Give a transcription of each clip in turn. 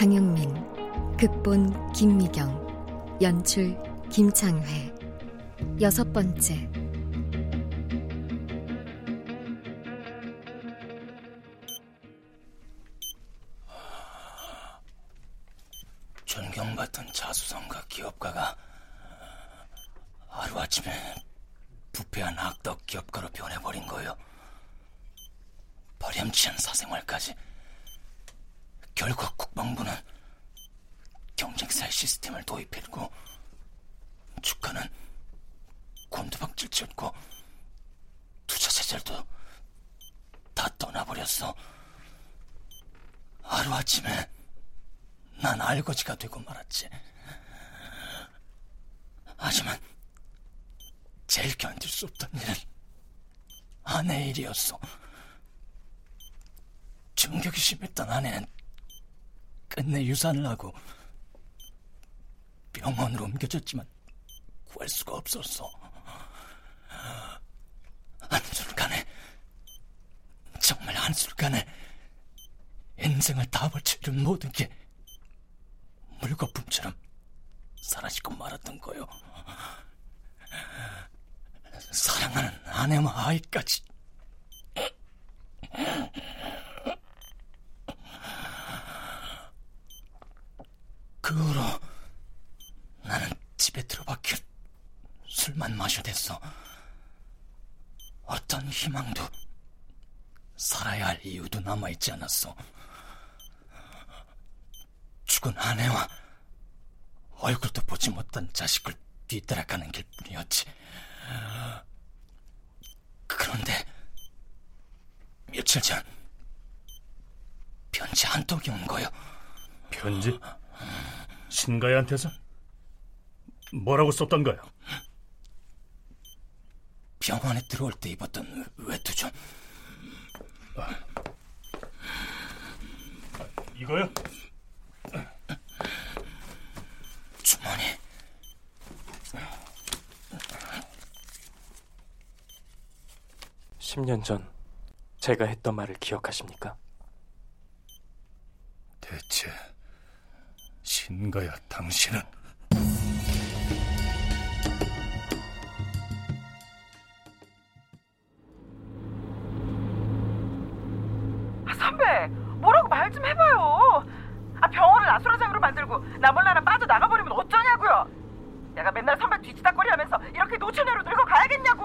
장영민 극본 김미경 연출 김창회 여섯 번째 존경받던 자수성가 기업가가 하루아침에 부패한 악덕 기업가로 변해버린 거요. 파렴치한 사생활까지. 결국 국방부는 경쟁사의 시스템을 도입했고 주가는 곤두박질 쳤고 투자 세절도 다 떠나버렸어. 하루아침에 난 알거지가 되고 말았지. 하지만 제일 견딜 수 없던 일은 아내의 일이었어. 충격이 심했던 아내는 끝내 유산을 하고 병원으로 옮겨졌지만 구할 수가 없었어. 한순간에 정말 한순간에 인생을 다 바치는 모든 게 물거품처럼 사라지고 말았던 거요. 사랑하는 아내와 아이까지. 그 후로 나는 집에 들어박혀 술만 마셔댔어. 어떤 희망도 살아야 할 이유도 남아있지 않았어. 죽은 아내와 얼굴도 보지 못한 자식을 뒤따라가는 길뿐이었지. 그런데 며칠 전 편지 한 통이 온 거요. 편지? 신가야한테서? 뭐라고 썼던 거야? 병원에 들어올 때 입었던 외투 좀. 이거요? 주머니. 십 년 전 제가 했던 말을 기억하십니까? 대체 신가야 당신은 아, 선배, 뭐라고 말 좀 해봐요. 아, 병원을 아수라장으로 만들고 나 몰라라 빠져 나가버리면 어쩌냐고요. 내가 맨날 선배 뒤치다거리 하면서 이렇게 노처녀로 늙어 가야겠냐고.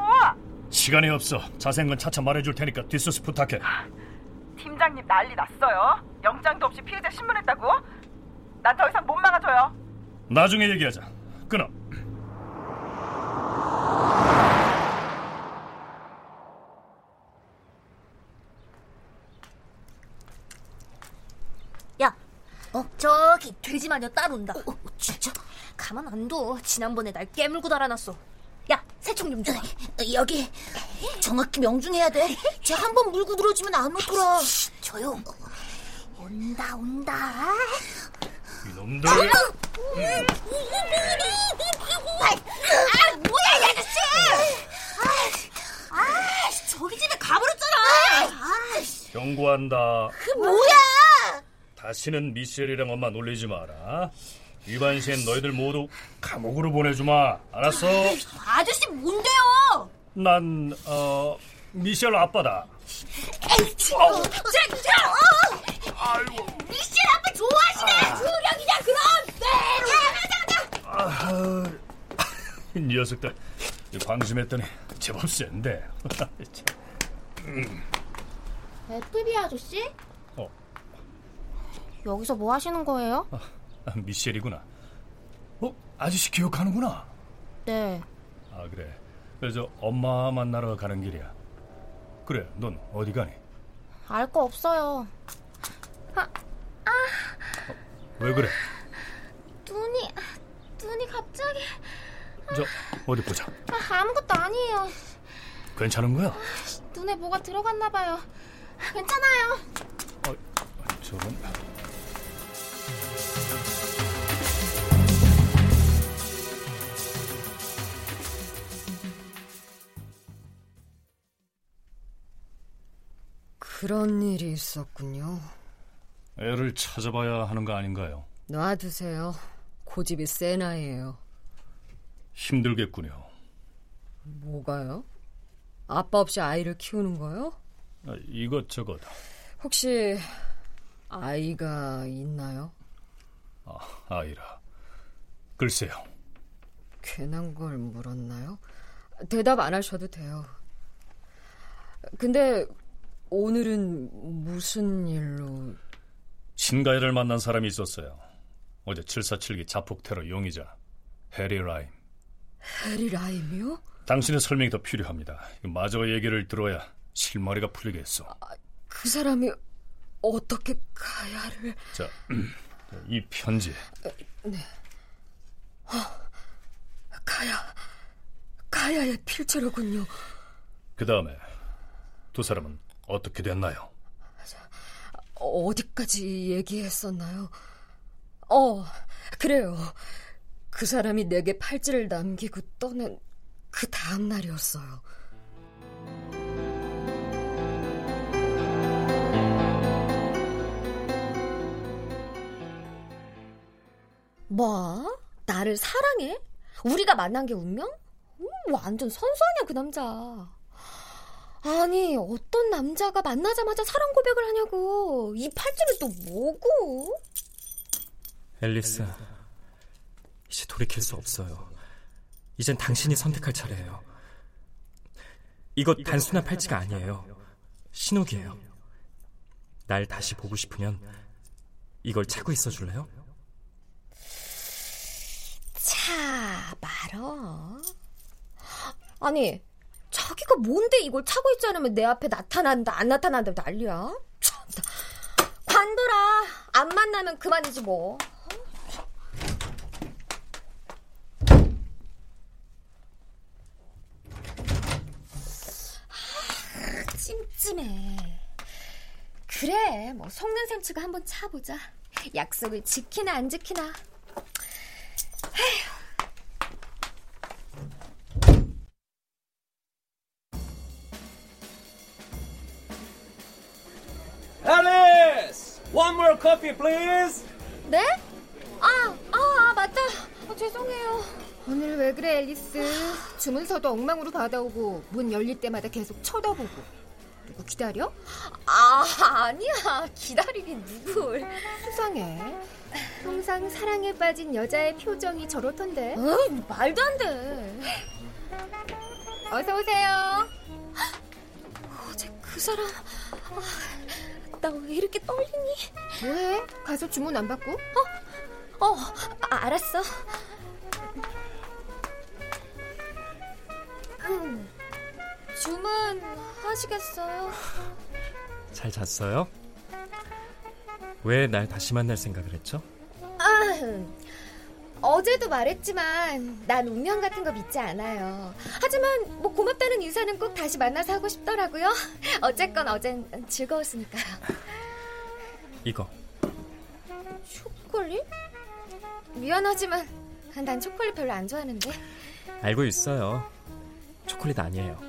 시간이 없어 자세한 건 차차 말해줄 테니까 뒷수습 부탁해 팀장님 난리 났어요. 영장도 없이 피해자 신문했다고? 난 더 이상 못. 나중에 얘기하자 끊어 야, 어 저기 돼지 마녀 따로 온다. 어, 진짜? 가만 안 둬. 지난번에 날 깨물고 달아났어. 야, 새총 좀 줘. 여기 정확히 명중해야 돼. 쟤 한 번 물고 들어주면 안 오더라. 조용. 온다, 온다. 이놈들. 아, 뭐야, 이 아저씨! 아, 아, 저기 집에 가버렸잖아. 아, 경고한다. 그 뭐야? 다시는 미셸이랑 엄마 놀리지 마라. 위반 시엔 너희들 모두 감옥으로 보내주마. 알았어? 아저씨 뭔데요? 난 어, 미셸 아빠다. 에이, 어, 자, 자, 어! 아빠 좋아하시네. 수령이냐 그럼? 네, 가자, 가자. 아, 이 녀석들 방심했더니 제법 센데. FB 아저씨? 어. 여기서 뭐 하시는 거예요? 아, 미셸이구나. 어, 아저씨 기억하는구나. 네. 아 그래. 그래서 엄마 만나러 가는 길이야. 그래, 넌 어디 가니? 알 거 없어요. 왜 그래? 눈이, 눈이 갑자기. 저 어디 보자. 아, 아무것도 아니에요. 괜찮은 거야? 눈에 뭐가 들어갔나 봐요. 괜찮아요. 어, 저건 그런 일이 있었군요. 애를 찾아봐야 하는 거 아닌가요? 놔두세요. 고집이 센 아이예요. 힘들겠군요. 뭐가요? 아빠 없이 아이를 키우는 거요? 아, 이것저것. 혹시 아이가 있나요? 아, 아이라. 글쎄요. 괜한 걸 물었나요? 대답 안 하셔도 돼요. 근데 오늘은 무슨 일로 친가애를 만난 사람이 있었어요. 어제 747기 자폭 테러 용의자 해리 라임. 해리 라임이요? 당신의 설명이 더 필요합니다. 마저 얘기를 들어야 실마리가 풀리겠어. 아, 그 사람이 어떻게 가야를... 자, 이 편지. 네. 어, 가야, 가야의 필체로군요. 그 다음에 두 사람은 어떻게 됐나요? 어디까지 얘기했었나요? 어, 그래요. 그 사람이 내게 팔찌를 남기고 떠난 그 다음 날이었어요. 뭐? 나를 사랑해? 우리가 만난 게 운명? 음, 완전 선수하냐 그 남자. 아니 어떤 남자가 만나자마자 사랑 고백을 하냐고. 이 팔찌는 또 뭐고? 앨리스, 이제 돌이킬 수 없어요. 이젠 당신이 선택할 차례예요. 이것 단순한 팔찌가 아니에요. 신호기예요. 날 다시 보고 싶으면 이걸 차고 있어 줄래요? 차 말어. 아니 자기가 뭔데 이걸 차고 있지 않으면 내 앞에 나타난다 안 나타난다 난리야. 참다. 관둬라. 안 만나면 그만이지 뭐. 아, 찜찜해. 그래, 뭐 속는 셈 치고 한번 차보자. 약속을 지키나 안 지키나. 앨리 One more coffee, please! 네? 아, 아, 아 맞다. 아, 죄송해요. 오늘 왜 그래, 앨리스? 주문서도 엉망으로 받아오고 문 열릴 때마다 계속 쳐다보고. 누구 기다려? 아, 아니야. 기다리긴 누굴. 수상해. 항상 사랑에 빠진 여자의 표정이 저렇던데. 어, 말도 안 돼. 어서 오세요. 어제 그 사람. 아, 나왜 이렇게 떨리니? 뭐해? 가서 주문 안 받고? 어, 어, 아, 알았어. 음, 주문 하시겠어요? 잘 잤어요? 왜 날 다시 만날 생각을 했죠? 아, 어제도 말했지만 난 운명 같은 거 믿지 않아요. 하지만 뭐 고맙다는 인사는 꼭 다시 만나서 하고 싶더라고요. 어쨌건 어젠 즐거웠으니까요. 이거. 초콜릿? 미안하지만 난 초콜릿 별로 안 좋아하는데. 알고 있어요. 초콜릿 아니에요.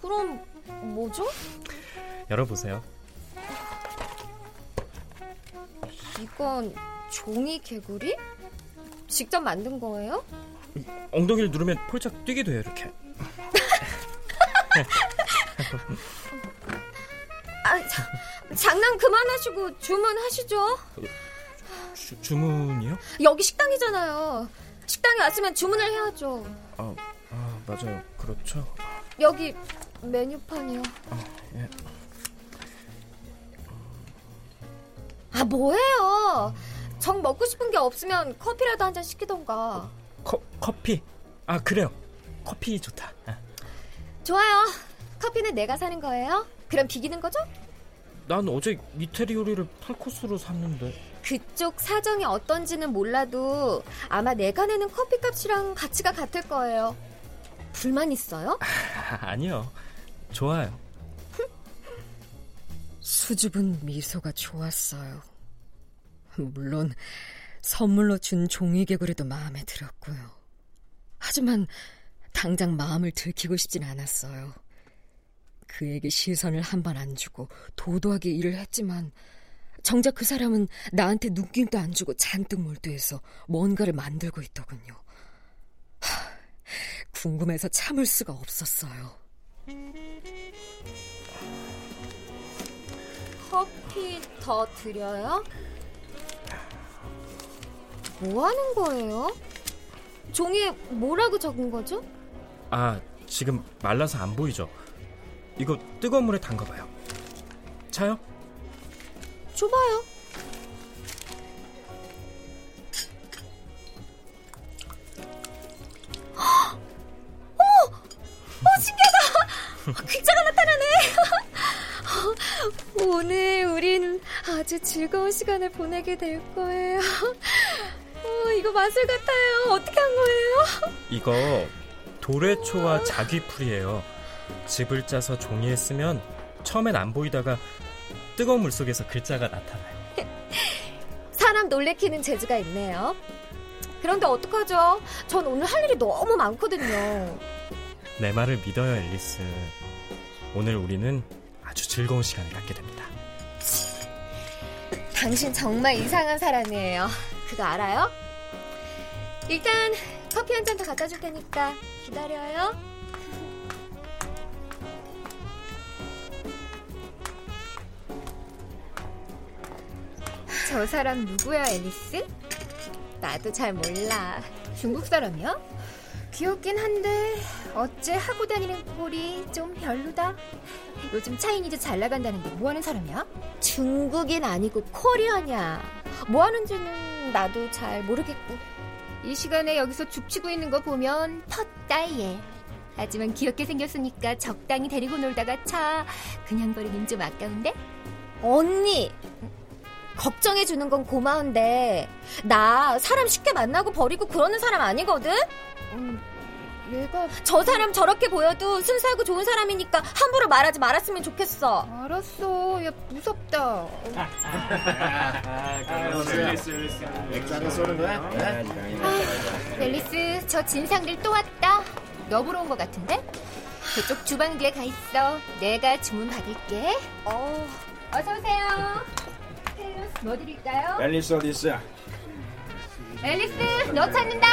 그럼 뭐죠? 열어보세요. 이건 종이 개구리? 직접 만든 거예요? 엉덩이를 누르면 폴짝 뛰기도 해요, 이렇게. 아, 자, 장난 그만하시고 주문하시죠. 주, 주문이요? 여기 식당이잖아요. 식당에 왔으면 주문을 해야죠. 아, 아 맞아요. 그렇죠. 여기 메뉴판이요. 아, 예. 아, 뭐예요? 정 먹고 싶은 게 없으면 커피라도 한 잔 시키던가. 커, 커피? 아, 그래요. 커피 좋다. 아. 좋아요. 커피는 내가 사는 거예요? 그럼 비기는 거죠? 난 어제 이태리 요리를 풀코스로 샀는데. 그쪽 사정이 어떤지는 몰라도 아마 내가 내는 커피값이랑 가치가 같을 거예요. 불만 있어요? 아, 아니요. 좋아요. 수줍은 미소가 좋았어요. 물론 선물로 준 종이 개구리도 마음에 들었고요. 하지만 당장 마음을 들키고 싶진 않았어요. 그에게 시선을 한 번 안 주고 도도하게 일을 했지만 정작 그 사람은 나한테 눈길도 안 주고 잔뜩 몰두해서 뭔가를 만들고 있더군요. 하, 궁금해서 참을 수가 없었어요. 커피 더 드려요? 뭐 하는 거예요? 종이에 뭐라고 적은 거죠? 아, 지금 말라서 안 보이죠? 이거 뜨거운 물에 담가봐요. 차요? 줘봐요. 어머! 어, 신기하다! 글자가 나타나네! 오늘 우린 아주 즐거운 시간을 보내게 될 거예요. 어, 이거 마술 같아요. 어떻게 한 거예요? 이거 도래초와 자귀풀이에요. 즙을 짜서 종이에 쓰면 처음엔 안 보이다가 뜨거운 물 속에서 글자가 나타나요. 사람 놀래키는 재주가 있네요. 그런데 어떡하죠? 전 오늘 할 일이 너무 많거든요. 내 말을 믿어요, 앨리스. 오늘 우리는 아주 즐거운 시간을 갖게 됩니다. 당신 정말 이상한 사람이에요. 그거 알아요? 일단 커피 한 잔 더 갖다 줄 테니까 기다려요. 저 사람 누구야, 앨리스? 나도 잘 몰라. 중국 사람이야? 귀엽긴 한데 어째 하고 다니는 꼴이 좀 별로다. 요즘 차이니즈 잘 나간다는데 뭐 하는 사람이야? 중국인 아니고 코리안이야. 뭐 하는지는 나도 잘 모르겠고. 이 시간에 여기서 죽치고 있는 거 보면 헛다이에. 하지만 귀엽게 생겼으니까 적당히 데리고 놀다가 차 그냥 버리긴 좀 아까운데? 언니! 걱정해주는 건 고마운데 나 사람 쉽게 만나고 버리고 그러는 사람 아니거든? 음, 얘가 저 사람 저렇게 보여도 순수하고 좋은 사람이니까 함부로 말하지 말았으면 좋겠어. 알았어. 야 무섭다. 맥주 한잔 쏘는 거야? 아, 앨리스 저 진상들 또 왔다. 너 보러 온거 같은데? 그쪽 주방 뒤에 가 있어. 내가 주문 받을게. 어, 어서 오세요. 뭐 드릴까요? 앨리스 어디 있어? 앨리스 너 찾는다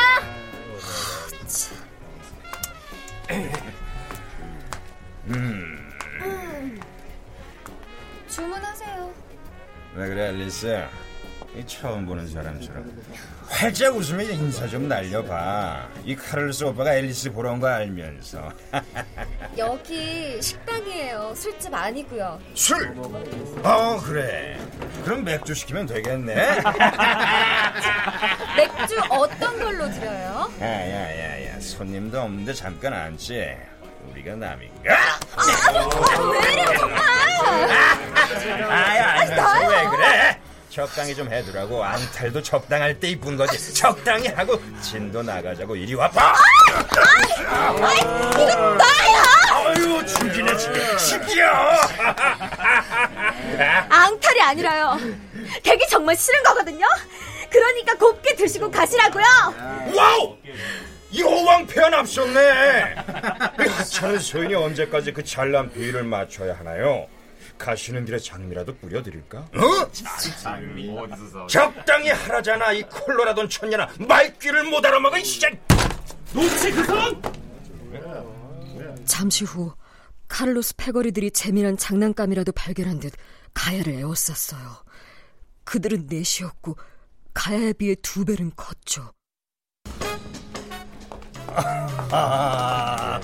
음, 주문하세요 왜 그래 앨리스? 이 처음 보는 사람처럼 활짝 웃으며 인사 좀 날려봐. 이 카를스 오빠가 앨리스 보러 온 거 알면서. 여기 식당이에요 술집 아니고요 술? 어 그래. 그럼 맥주 시키면 되겠네. 맥주 어떤 걸로 드려요? 야야야야 손님도 없는데 잠깐 앉지. 우리가 남인가? 아, 왜 이래 정말 아야 왜 그래? 적당히 좀 해두라고 앙탈도 적당할 때 이쁜 거지 적당히 하고 진도 나가자고 이리 와봐 이거 놔야! 아유 죽이네 죽여 죽여 앙탈이 아니라요. 되게 정말 싫은 거거든요. 그러니까 곱게 드시고 가시라고요. Wow 여왕 이 하찮은 소인이 언제까지 그 잘난 비위를 맞춰야 하나요 가시는 길에 장미라도 뿌려드릴까? 어? 적당히 하라잖아 이 콜로라돈 천년아 말귀를 못 알아먹어 이 시장 놓치 그 손! 잠시 후 카를로스 패거리들이 재미난 장난감이라도 발견한 듯 가야를 에워쌌어요. 그들은 넷이었고 가야에 비해 두 배는 컸죠. 아,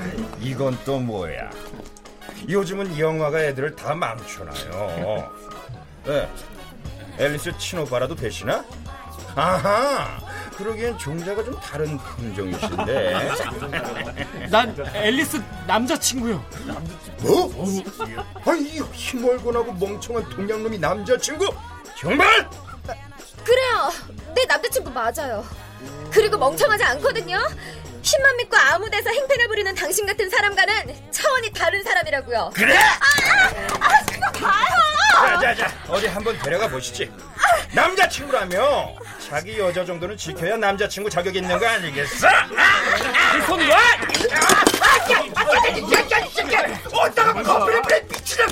이건 또 뭐야? 요즘은 영화가 애들을 다 망쳐놔요. 네, 앨리스 친오빠라도 되시나? 아하, 그러기엔 종자가 좀 다른 품종이신데. 난 앨리스 남자친구요. 뭐? 아니, 이 힘얼건하고 멍청한 동양놈이 남자친구? 정말? 그래요. 내 남자친구 맞아요. 그리고 멍청하지 않거든요. 힘만 믿고 아무 데서 행패를 부리는 당신 같은 사람과는 차원이 다른 사람이라고요. 그래? 아, 아, 아 그거 봐요. 자자자, 어디 한번 데려가 보시지. 남자친구라며 자기 여자 정도는 지켜야 남자친구 자격 있는 거 아니겠어? 손 놔! 어디다가 커피를 뿌려 미치는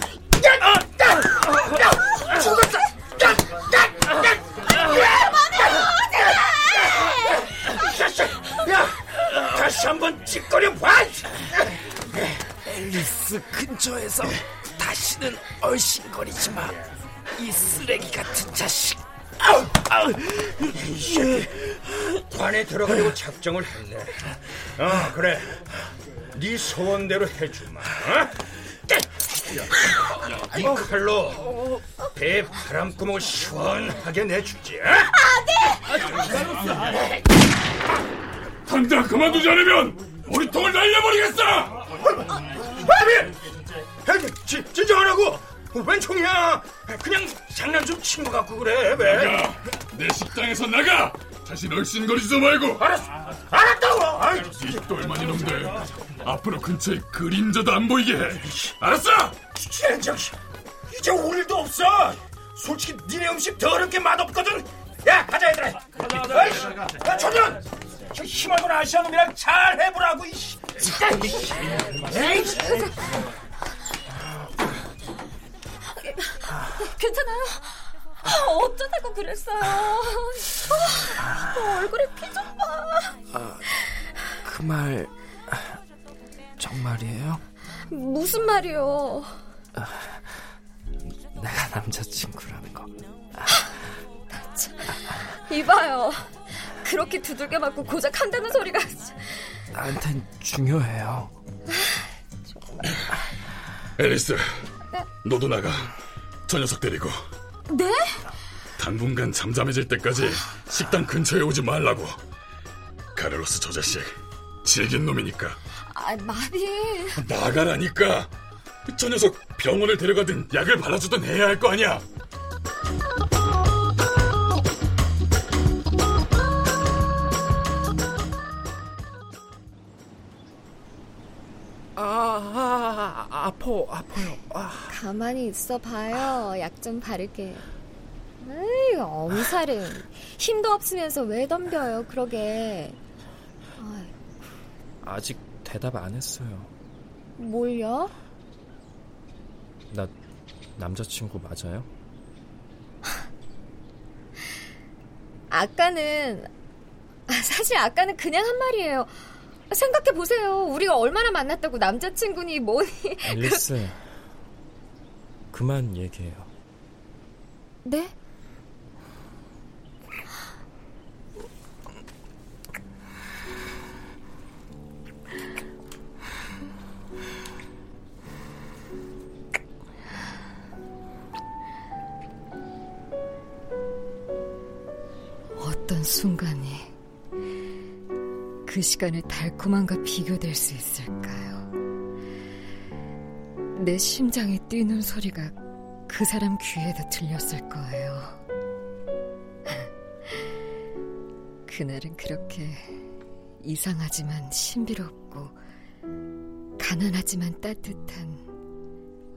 죽었어! 다시 한번 찌꺼려 봐! 앨리스 근처에서 다시는 얼씬거리지 마. 이 쓰레기 같은 자식. 아우, 아우. 이 새끼, 관에 들어가려고 작정을 했네. 어, 그래. 네 소원대로 해주마. 어? 이 칼로 배 바람구멍을 시원하게 내주지. 어? 네! 당장 그만두지 않으면 머리통을 날려버리겠어! 아니, 진, 진정하라고. 웬 총이야? 그냥 장난 좀 친 것 같고 그래. 왜? 나가! 내 식당에서 나가! 다시 얼씬거리지도 말고! 알았어! 알았다고! 아이, 이 똘마니 놈들 앞으로 근처에 그림자도 안 보이게 해! 알았어! 젠장, 이제 올 일도 없어. 솔직히 니네 음식 더럽게 맛없거든. 야, 가자 얘들아. 가자, 가자. 야, 초년. 저 힘없는 아시아 놈이랑 잘 해보라고. 이씨. 에이, 괜찮아요? 아, 어쩌다가 그랬어요. 아, 얼굴에 피 좀 봐. 그말 정말이에요? 무슨 말이요? 내가 남자친구라는 거. 이봐요. 그렇게 두들겨 맞고 고작 한다는 소리가 나한텐 중요해요. 앨리스 너도 나가. 저 녀석 데리고. 네? 당분간 잠잠해질 때까지 식당 근처에 오지 말라고. 카를로스 저 자식 질긴 놈이니까. 아, 마비. 나가라니까. 저 녀석 병원을 데려가든 약을 발라주든 해야 할 거 아니야 아, 아 아파, 아파요. 아. 가만히 있어 봐요. 약 좀 바를게. 에이, 엄살은 힘도 없으면서 왜 덤벼요? 그러게. 아이, 아직 대답 안 했어요. 뭘요? 나 남자친구 맞아요? 아까는 아, 사실 아까는 그냥 한 말이에요. 생각해 보세요. 우리가 얼마나 만났다고 남자친구니 뭐니. 앨리스, 그만 얘기해요. 네? 그 시간의 달콤함과 비교될 수 있을까요? 내 심장이 뛰는 소리가 그 사람 귀에도 들렸을 거예요. 그날은 그렇게 이상하지만 신비롭고 가난하지만 따뜻한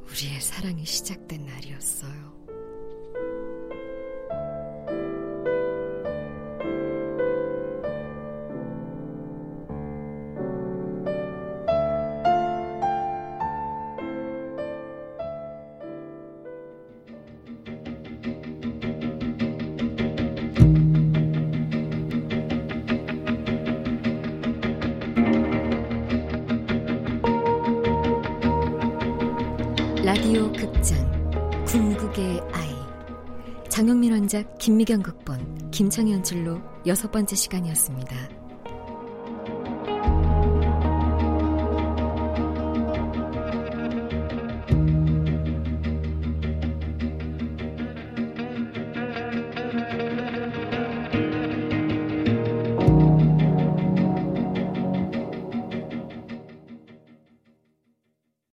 우리의 사랑이 시작된 날이었어요. 극장 궁극의 아이 장영민 원작 김미경 극본 김창희 연출로 여섯 번째 시간이었습니다.